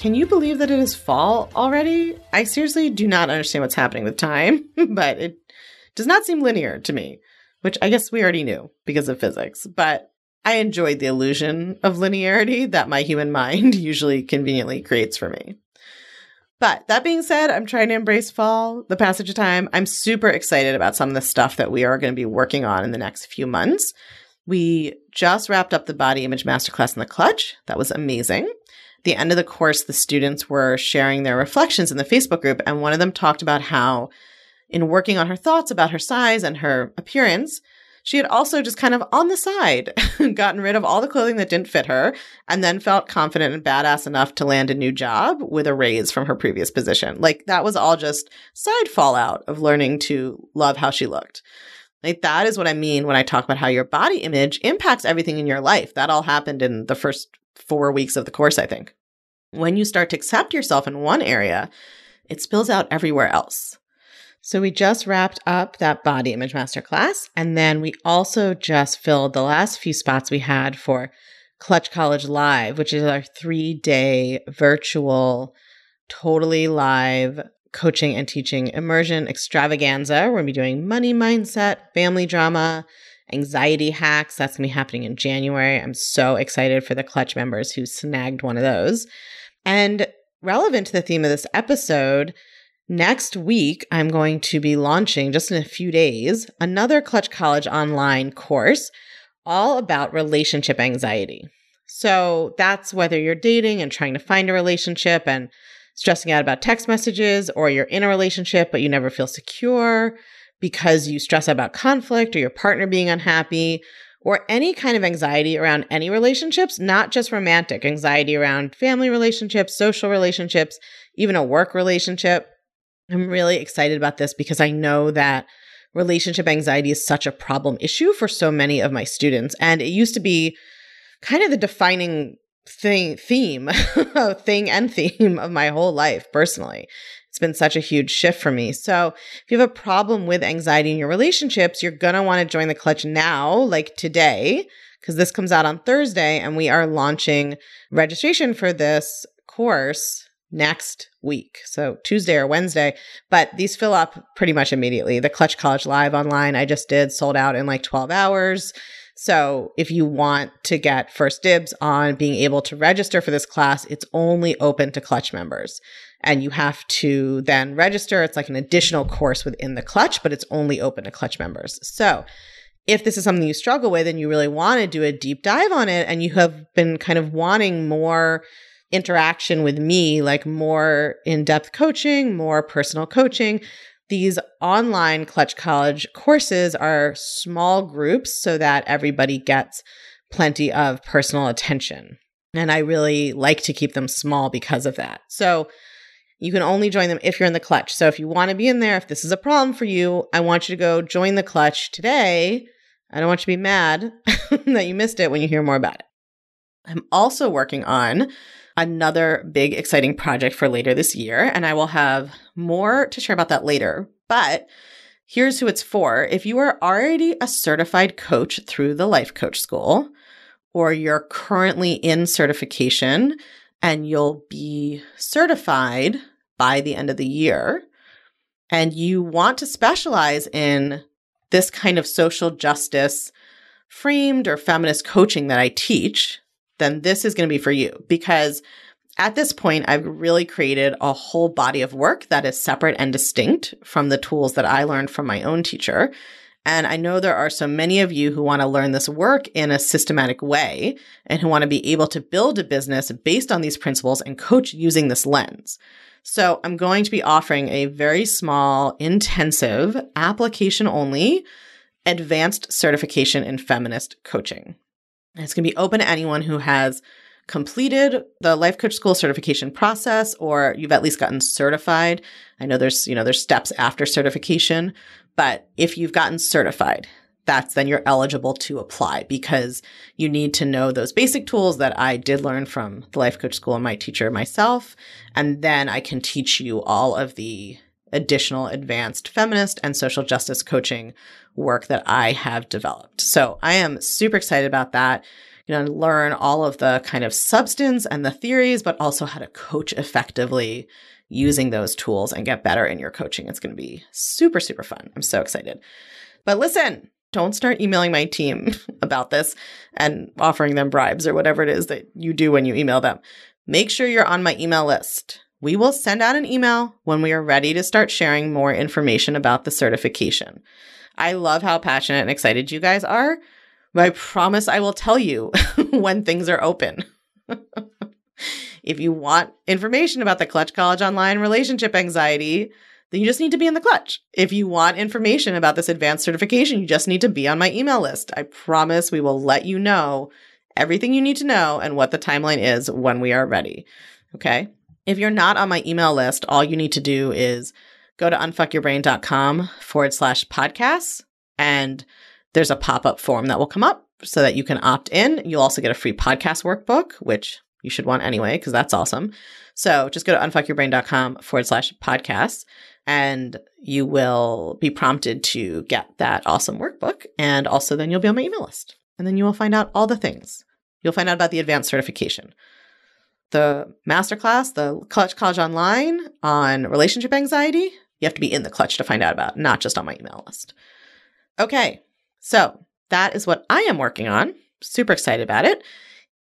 Can you believe that it is fall already? I seriously do not understand what's happening with time, but it does not seem linear to me, which I guess we already knew because of physics. But I enjoyed the illusion of linearity that my human mind usually conveniently creates for me. But that being said, I'm trying to embrace fall, the passage of time. I'm super excited about some of the stuff that we are going to be working on in the next few months. We just wrapped up the body image masterclass in the clutch. That was amazing the end of the course, the students were sharing their reflections in the Facebook group, and one of them talked about how, in working on her thoughts about her size and her appearance, she had also just kind of on the side gotten rid of all the clothing that didn't fit her and then felt confident and badass enough to land a new job with a raise from her previous position. Like that was all just side fallout of learning to love how she looked. Like that is what I mean when I talk about how your body image impacts everything in your life. That all happened in the first four weeks of the course, I think. When you start to accept yourself in one area, it spills out everywhere else. So we just wrapped up that body image masterclass. And then we also just filled the last few spots we had for Clutch College Live, which is our three day virtual, totally live coaching and teaching immersion extravaganza. We're going to be doing money mindset, family drama, anxiety hacks. That's going to be happening in January. I'm so excited for the Clutch members who snagged one of those. And relevant to the theme of this episode, next week I'm going to be launching just in a few days another Clutch College online course all about relationship anxiety. So that's whether you're dating and trying to find a relationship and stressing out about text messages, or you're in a relationship but you never feel secure because you stress about conflict or your partner being unhappy or any kind of anxiety around any relationships, not just romantic, anxiety around family relationships, social relationships, even a work relationship. I'm really excited about this because I know that relationship anxiety is such a problem issue for so many of my students. And it used to be kind of the defining thing, theme, thing and theme of my whole life personally. It's been such a huge shift for me. So if you have a problem with anxiety in your relationships, you're going to want to join the clutch now, like today, because this comes out on Thursday and we are launching registration for this course next week. So Tuesday or Wednesday, but these fill up pretty much immediately. The Clutch College Live online I just did sold out in like 12 hours. So if you want to get first dibs on being able to register for this class, it's only open to Clutch members and you have to then register. It's like an additional course within the clutch, but it's only open to clutch members. So if this is something you struggle with and you really want to do a deep dive on it and you have been kind of wanting more interaction with me, like more in depth coaching, more personal coaching, these online Clutch College courses are small groups so that everybody gets plenty of personal attention. And I really like to keep them small because of that. So you can only join them if you're in the clutch. So if you want to be in there, if this is a problem for you, I want you to go join the clutch today. I don't want you to be mad that you missed it when you hear more about it. I'm also working on another big exciting project for later this year, and I will have more to share about that later. But here's who it's for. If you are already a certified coach through the Life Coach School, or you're currently in certification and you'll be certified by the end of the year and you want to specialize in this kind of social justice framed or feminist coaching that I teach, then this is going to be for you because at this point, I've really created a whole body of work that is separate and distinct from the tools that I learned from my own teacher. And I know there are so many of you who want to learn this work in a systematic way and who want to be able to build a business based on these principles and coach using this lens. So I'm going to be offering a very small, intensive, application only advanced certification in feminist coaching. It's going to be open to anyone who has completed the life coach school certification process or you've at least gotten certified. I know there's, you know, there's steps after certification, but if you've gotten certified, that's then you're eligible to apply because you need to know those basic tools that I did learn from the life coach school and my teacher myself. And then I can teach you all of the additional advanced feminist and social justice coaching work that I have developed. So I am super excited about that. You know, learn all of the kind of substance and the theories, but also how to coach effectively using those tools and get better in your coaching. It's going to be super, super fun. I'm so excited. But listen, don't start emailing my team about this and offering them bribes or whatever it is that you do when you email them. Make sure you're on my email list. We will send out an email when we are ready to start sharing more information about the certification. I love how passionate and excited you guys are, but I promise I will tell you when things are open. if you want information about the Clutch College Online relationship anxiety, then you just need to be in the clutch. If you want information about this advanced certification, you just need to be on my email list. I promise we will let you know everything you need to know and what the timeline is when we are ready. Okay. If you're not on my email list, all you need to do is go to unfuckyourbrain.com forward slash podcasts and there's a pop up form that will come up so that you can opt in. You'll also get a free podcast workbook, which you should want anyway, because that's awesome. So just go to unfuckyourbrain.com forward slash podcasts and you will be prompted to get that awesome workbook. And also then you'll be on my email list. And then you will find out all the things. You'll find out about the advanced certification, the masterclass, the Clutch College Online on relationship anxiety. You have to be in the clutch to find out about, not just on my email list. Okay, so that is what I am working on. Super excited about it.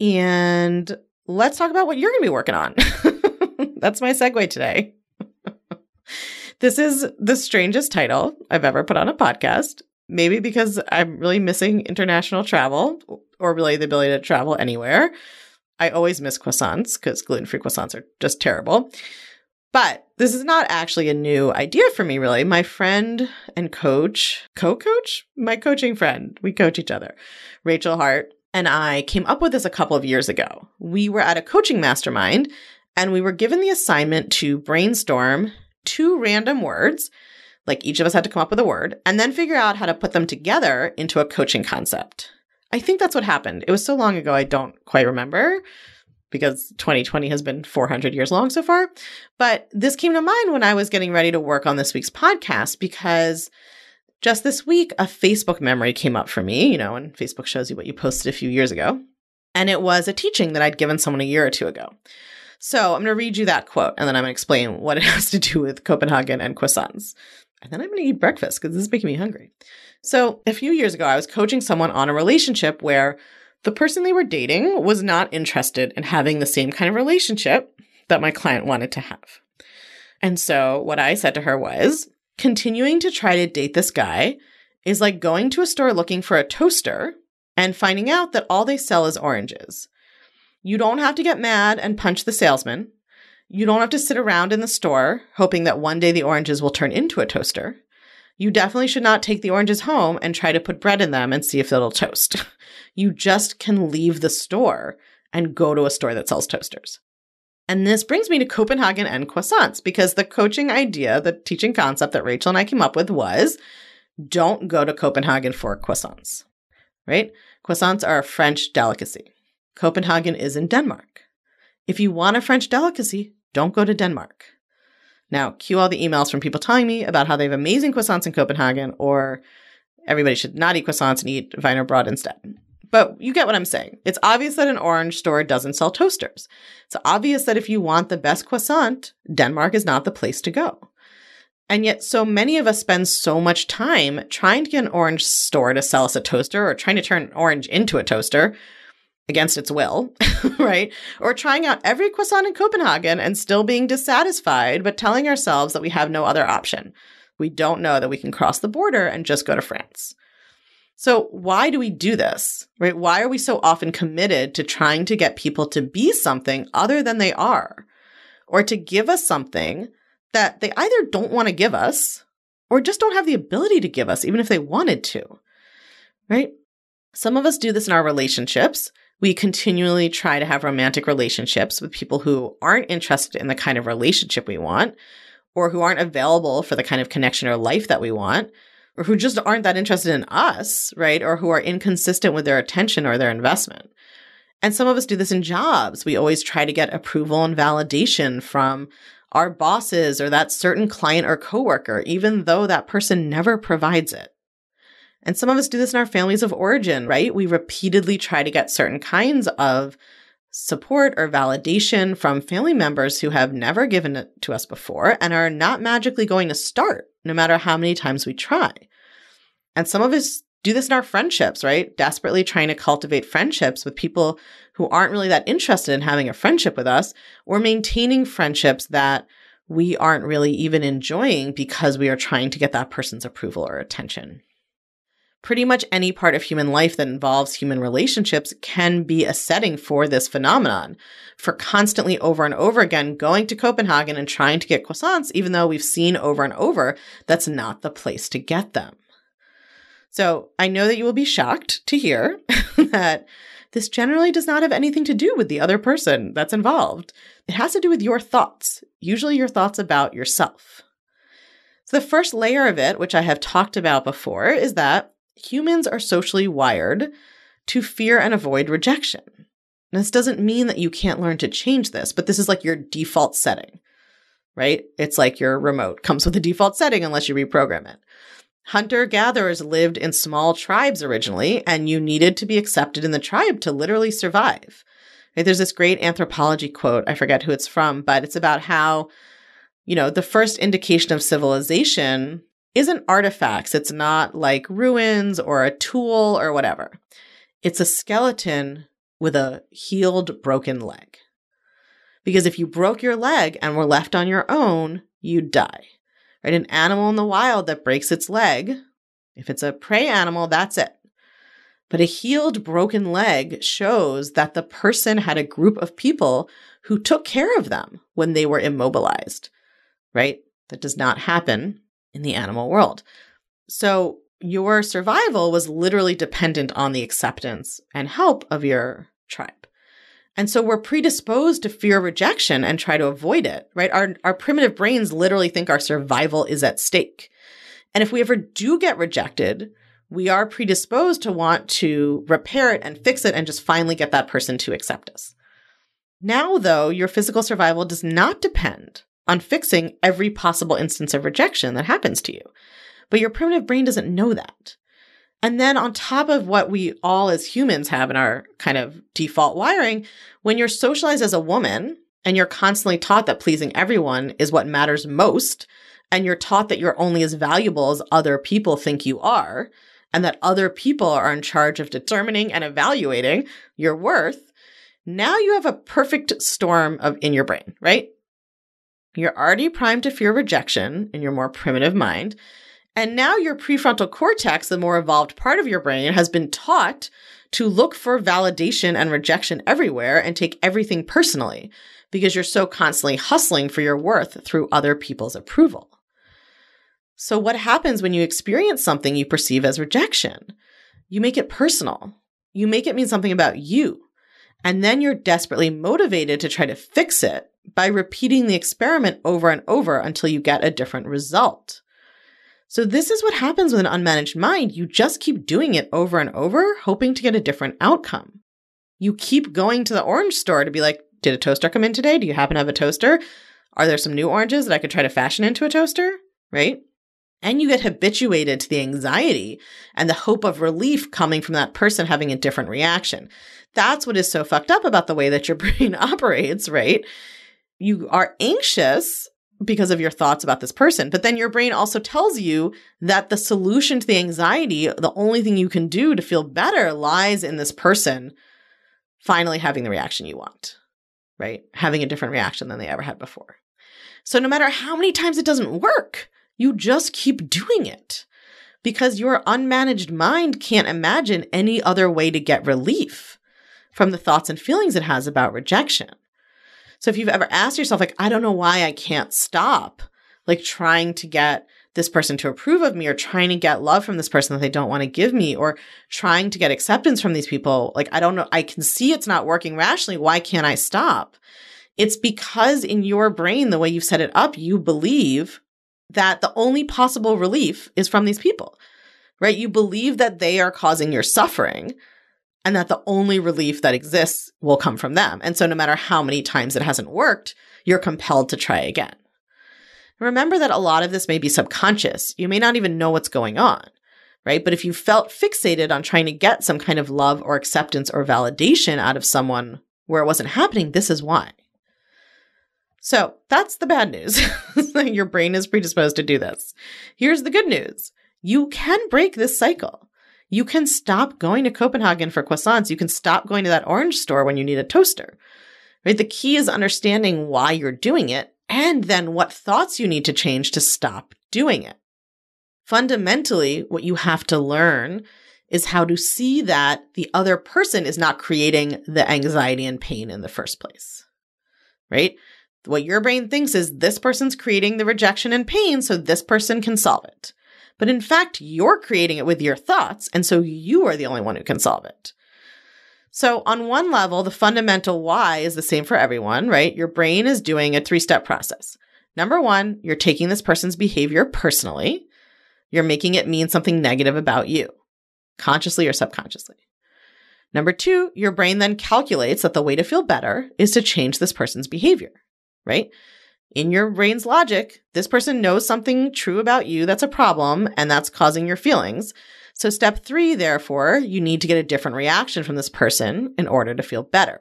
And let's talk about what you're going to be working on. That's my segue today. This is the strangest title I've ever put on a podcast. Maybe because I'm really missing international travel or really the ability to travel anywhere. I always miss croissants because gluten free croissants are just terrible. But this is not actually a new idea for me, really. My friend and coach, co coach, my coaching friend, we coach each other, Rachel Hart, and I came up with this a couple of years ago. We were at a coaching mastermind and we were given the assignment to brainstorm two random words, like each of us had to come up with a word, and then figure out how to put them together into a coaching concept. I think that's what happened. It was so long ago, I don't quite remember because 2020 has been 400 years long so far. But this came to mind when I was getting ready to work on this week's podcast because just this week, a Facebook memory came up for me, you know, and Facebook shows you what you posted a few years ago. And it was a teaching that I'd given someone a year or two ago. So I'm going to read you that quote and then I'm going to explain what it has to do with Copenhagen and croissants. And then I'm going to eat breakfast because this is making me hungry. So a few years ago, I was coaching someone on a relationship where the person they were dating was not interested in having the same kind of relationship that my client wanted to have. And so what I said to her was continuing to try to date this guy is like going to a store looking for a toaster and finding out that all they sell is oranges. You don't have to get mad and punch the salesman. You don't have to sit around in the store hoping that one day the oranges will turn into a toaster. You definitely should not take the oranges home and try to put bread in them and see if it'll toast. You just can leave the store and go to a store that sells toasters. And this brings me to Copenhagen and croissants because the coaching idea, the teaching concept that Rachel and I came up with was don't go to Copenhagen for croissants, right? Croissants are a French delicacy. Copenhagen is in Denmark. If you want a French delicacy, don't go to Denmark. Now, cue all the emails from people telling me about how they have amazing croissants in Copenhagen, or everybody should not eat croissants and eat Wienerbrot instead. But you get what I'm saying. It's obvious that an orange store doesn't sell toasters. It's obvious that if you want the best croissant, Denmark is not the place to go. And yet, so many of us spend so much time trying to get an orange store to sell us a toaster or trying to turn orange into a toaster against its will, right? Or trying out every croissant in Copenhagen and still being dissatisfied, but telling ourselves that we have no other option. We don't know that we can cross the border and just go to France. So why do we do this? Right? Why are we so often committed to trying to get people to be something other than they are or to give us something that they either don't want to give us or just don't have the ability to give us even if they wanted to? Right? Some of us do this in our relationships We continually try to have romantic relationships with people who aren't interested in the kind of relationship we want, or who aren't available for the kind of connection or life that we want, or who just aren't that interested in us, right? Or who are inconsistent with their attention or their investment. And some of us do this in jobs. We always try to get approval and validation from our bosses or that certain client or coworker, even though that person never provides it. And some of us do this in our families of origin, right? We repeatedly try to get certain kinds of support or validation from family members who have never given it to us before and are not magically going to start no matter how many times we try. And some of us do this in our friendships, right? Desperately trying to cultivate friendships with people who aren't really that interested in having a friendship with us or maintaining friendships that we aren't really even enjoying because we are trying to get that person's approval or attention. Pretty much any part of human life that involves human relationships can be a setting for this phenomenon, for constantly over and over again going to Copenhagen and trying to get croissants, even though we've seen over and over that's not the place to get them. So I know that you will be shocked to hear that this generally does not have anything to do with the other person that's involved. It has to do with your thoughts, usually your thoughts about yourself. So the first layer of it, which I have talked about before, is that humans are socially wired to fear and avoid rejection. And this doesn't mean that you can't learn to change this, but this is like your default setting, right? It's like your remote comes with a default setting unless you reprogram it. Hunter gatherers lived in small tribes originally, and you needed to be accepted in the tribe to literally survive. Right? There's this great anthropology quote, I forget who it's from, but it's about how, you know, the first indication of civilization isn't artifacts. It's not like ruins or a tool or whatever. It's a skeleton with a healed, broken leg. Because if you broke your leg and were left on your own, you'd die right? An animal in the wild that breaks its leg, if it's a prey animal, that's it. But a healed, broken leg shows that the person had a group of people who took care of them when they were immobilized, right? That does not happen in the animal world. So your survival was literally dependent on the acceptance and help of your tribe. And so we're predisposed to fear rejection and try to avoid it, right? Our, our primitive brains literally think our survival is at stake. And if we ever do get rejected, we are predisposed to want to repair it and fix it and just finally get that person to accept us. Now, though, your physical survival does not depend on fixing every possible instance of rejection that happens to you. But your primitive brain doesn't know that. And then on top of what we all as humans have in our kind of default wiring, when you're socialized as a woman and you're constantly taught that pleasing everyone is what matters most, and you're taught that you're only as valuable as other people think you are, and that other people are in charge of determining and evaluating your worth, now you have a perfect storm of in your brain, right? You're already primed to fear rejection in your more primitive mind. And now your prefrontal cortex, the more evolved part of your brain, has been taught to look for validation and rejection everywhere and take everything personally because you're so constantly hustling for your worth through other people's approval. So, what happens when you experience something you perceive as rejection? You make it personal. You make it mean something about you. And then you're desperately motivated to try to fix it by repeating the experiment over and over until you get a different result. So this is what happens with an unmanaged mind. You just keep doing it over and over, hoping to get a different outcome. You keep going to the orange store to be like, did a toaster come in today? Do you happen to have a toaster? Are there some new oranges that I could try to fashion into a toaster? Right? And you get habituated to the anxiety and the hope of relief coming from that person having a different reaction. That's what is so fucked up about the way that your brain operates, right? You are anxious because of your thoughts about this person. But then your brain also tells you that the solution to the anxiety, the only thing you can do to feel better lies in this person finally having the reaction you want, right? Having a different reaction than they ever had before. So no matter how many times it doesn't work, you just keep doing it because your unmanaged mind can't imagine any other way to get relief from the thoughts and feelings it has about rejection. So if you've ever asked yourself, like, I don't know why I can't stop, like trying to get this person to approve of me or trying to get love from this person that they don't want to give me or trying to get acceptance from these people. Like, I don't know. I can see it's not working rationally. Why can't I stop? It's because in your brain, the way you've set it up, you believe that the only possible relief is from these people, right? You believe that they are causing your suffering and that the only relief that exists will come from them. And so no matter how many times it hasn't worked, you're compelled to try again. Remember that a lot of this may be subconscious. You may not even know what's going on, right? But if you felt fixated on trying to get some kind of love or acceptance or validation out of someone where it wasn't happening, this is why. So that's the bad news. Your brain is predisposed to do this. Here's the good news. You can break this cycle. You can stop going to Copenhagen for croissants. You can stop going to that orange store when you need a toaster. Right? The key is understanding why you're doing it and then what thoughts you need to change to stop doing it. Fundamentally, what you have to learn is how to see that the other person is not creating the anxiety and pain in the first place. Right? What your brain thinks is this person's creating the rejection and pain, so this person can solve it. But in fact, you're creating it with your thoughts, and so you are the only one who can solve it. So, on one level, the fundamental why is the same for everyone, right? Your brain is doing a three step process. Number one, you're taking this person's behavior personally. You're making it mean something negative about you, consciously or subconsciously. Number two, your brain then calculates that the way to feel better is to change this person's behavior, right? In your brain's logic, this person knows something true about you that's a problem and that's causing your feelings. So, step three, therefore, you need to get a different reaction from this person in order to feel better.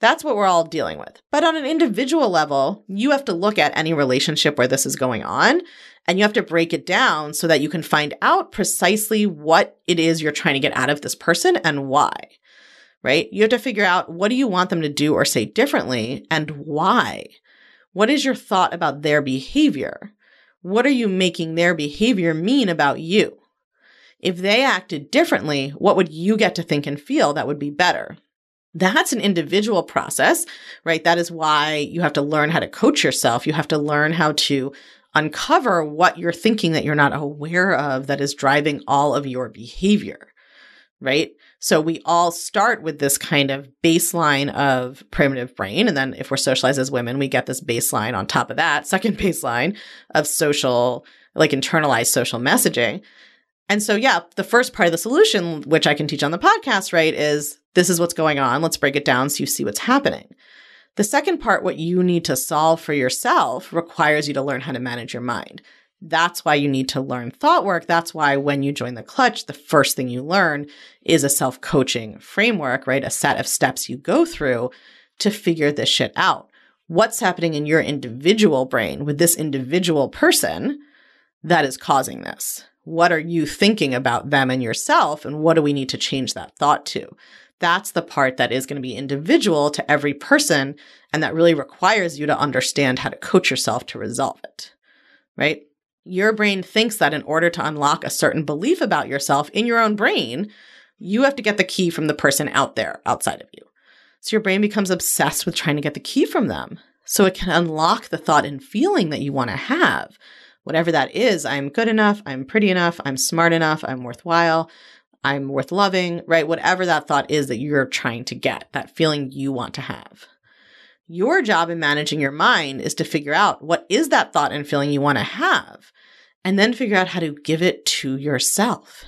That's what we're all dealing with. But on an individual level, you have to look at any relationship where this is going on and you have to break it down so that you can find out precisely what it is you're trying to get out of this person and why. Right? You have to figure out what do you want them to do or say differently and why. What is your thought about their behavior? What are you making their behavior mean about you? If they acted differently, what would you get to think and feel that would be better? That's an individual process, right? That is why you have to learn how to coach yourself. You have to learn how to uncover what you're thinking that you're not aware of that is driving all of your behavior, right? So we all start with this kind of baseline of primitive brain. And then if we're socialized as women, we get this baseline on top of that, second baseline of social, like internalized social messaging. And so, yeah, the first part of the solution, which I can teach on the podcast, right, is this is what's going on. Let's break it down so you see what's happening. The second part, what you need to solve for yourself, requires you to learn how to manage your mind. That's why you need to learn thought work. That's why when you join the clutch, the first thing you learn is a self coaching framework, right? A set of steps you go through to figure this shit out. What's happening in your individual brain with this individual person that is causing this? What are you thinking about them and yourself? And what do we need to change that thought to? That's the part that is going to be individual to every person. And that really requires you to understand how to coach yourself to resolve it, right? Your brain thinks that in order to unlock a certain belief about yourself in your own brain, you have to get the key from the person out there, outside of you. So your brain becomes obsessed with trying to get the key from them so it can unlock the thought and feeling that you want to have. Whatever that is, I'm good enough, I'm pretty enough, I'm smart enough, I'm worthwhile, I'm worth loving, right? Whatever that thought is that you're trying to get, that feeling you want to have. Your job in managing your mind is to figure out what is that thought and feeling you want to have and then figure out how to give it to yourself.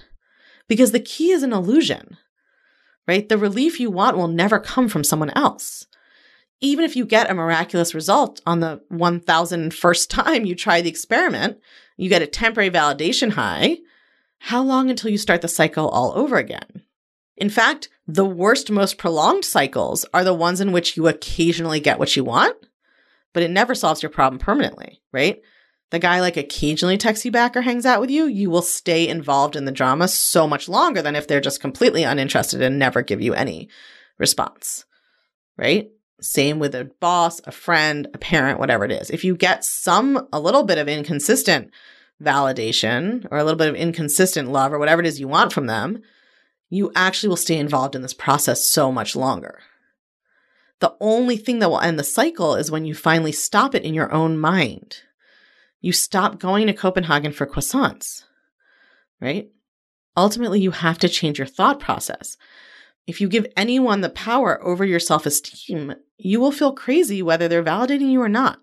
Because the key is an illusion, right? The relief you want will never come from someone else. Even if you get a miraculous result on the 1001st time you try the experiment, you get a temporary validation high. How long until you start the cycle all over again? In fact, the worst, most prolonged cycles are the ones in which you occasionally get what you want, but it never solves your problem permanently, right? the guy like occasionally texts you back or hangs out with you, you will stay involved in the drama so much longer than if they're just completely uninterested and never give you any response. Right? Same with a boss, a friend, a parent, whatever it is. If you get some, a little bit of inconsistent validation or a little bit of inconsistent love or whatever it is you want from them, you actually will stay involved in this process so much longer. The only thing that will end the cycle is when you finally stop it in your own mind You stop going to Copenhagen for croissants, right? Ultimately, you have to change your thought process. If you give anyone the power over your self esteem, you will feel crazy whether they're validating you or not.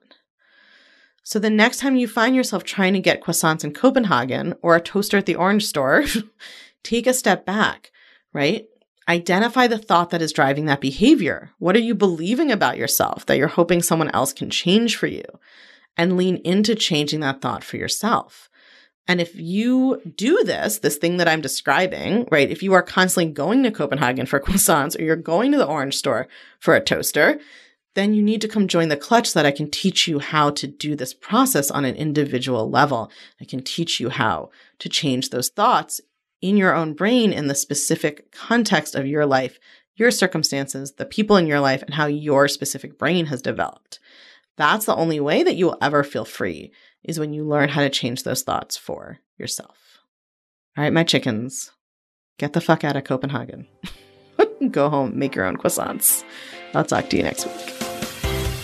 So the next time you find yourself trying to get croissants in Copenhagen or a toaster at the orange store, take a step back, right? Identify the thought that is driving that behavior. What are you believing about yourself that you're hoping someone else can change for you? And lean into changing that thought for yourself. And if you do this, this thing that I'm describing, right? If you are constantly going to Copenhagen for croissants or you're going to the orange store for a toaster, then you need to come join the clutch so that I can teach you how to do this process on an individual level. I can teach you how to change those thoughts in your own brain in the specific context of your life, your circumstances, the people in your life, and how your specific brain has developed. That's the only way that you will ever feel free is when you learn how to change those thoughts for yourself. All right, my chickens, get the fuck out of Copenhagen. Go home, make your own croissants. I'll talk to you next week.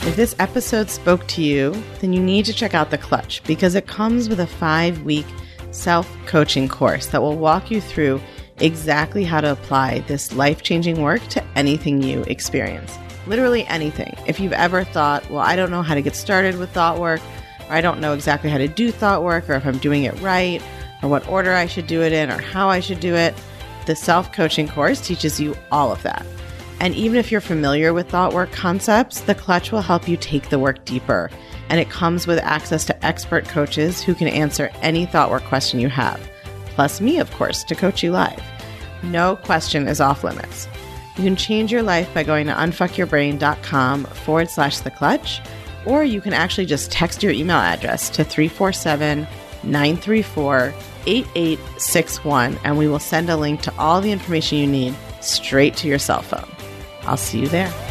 If this episode spoke to you, then you need to check out The Clutch because it comes with a five week self coaching course that will walk you through exactly how to apply this life changing work to anything you experience. Literally anything. If you've ever thought, well, I don't know how to get started with thought work, or I don't know exactly how to do thought work, or if I'm doing it right, or what order I should do it in, or how I should do it, the self coaching course teaches you all of that. And even if you're familiar with thought work concepts, the clutch will help you take the work deeper. And it comes with access to expert coaches who can answer any thought work question you have, plus me, of course, to coach you live. No question is off limits. You can change your life by going to unfuckyourbrain.com forward slash the clutch, or you can actually just text your email address to 347 934 8861, and we will send a link to all the information you need straight to your cell phone. I'll see you there.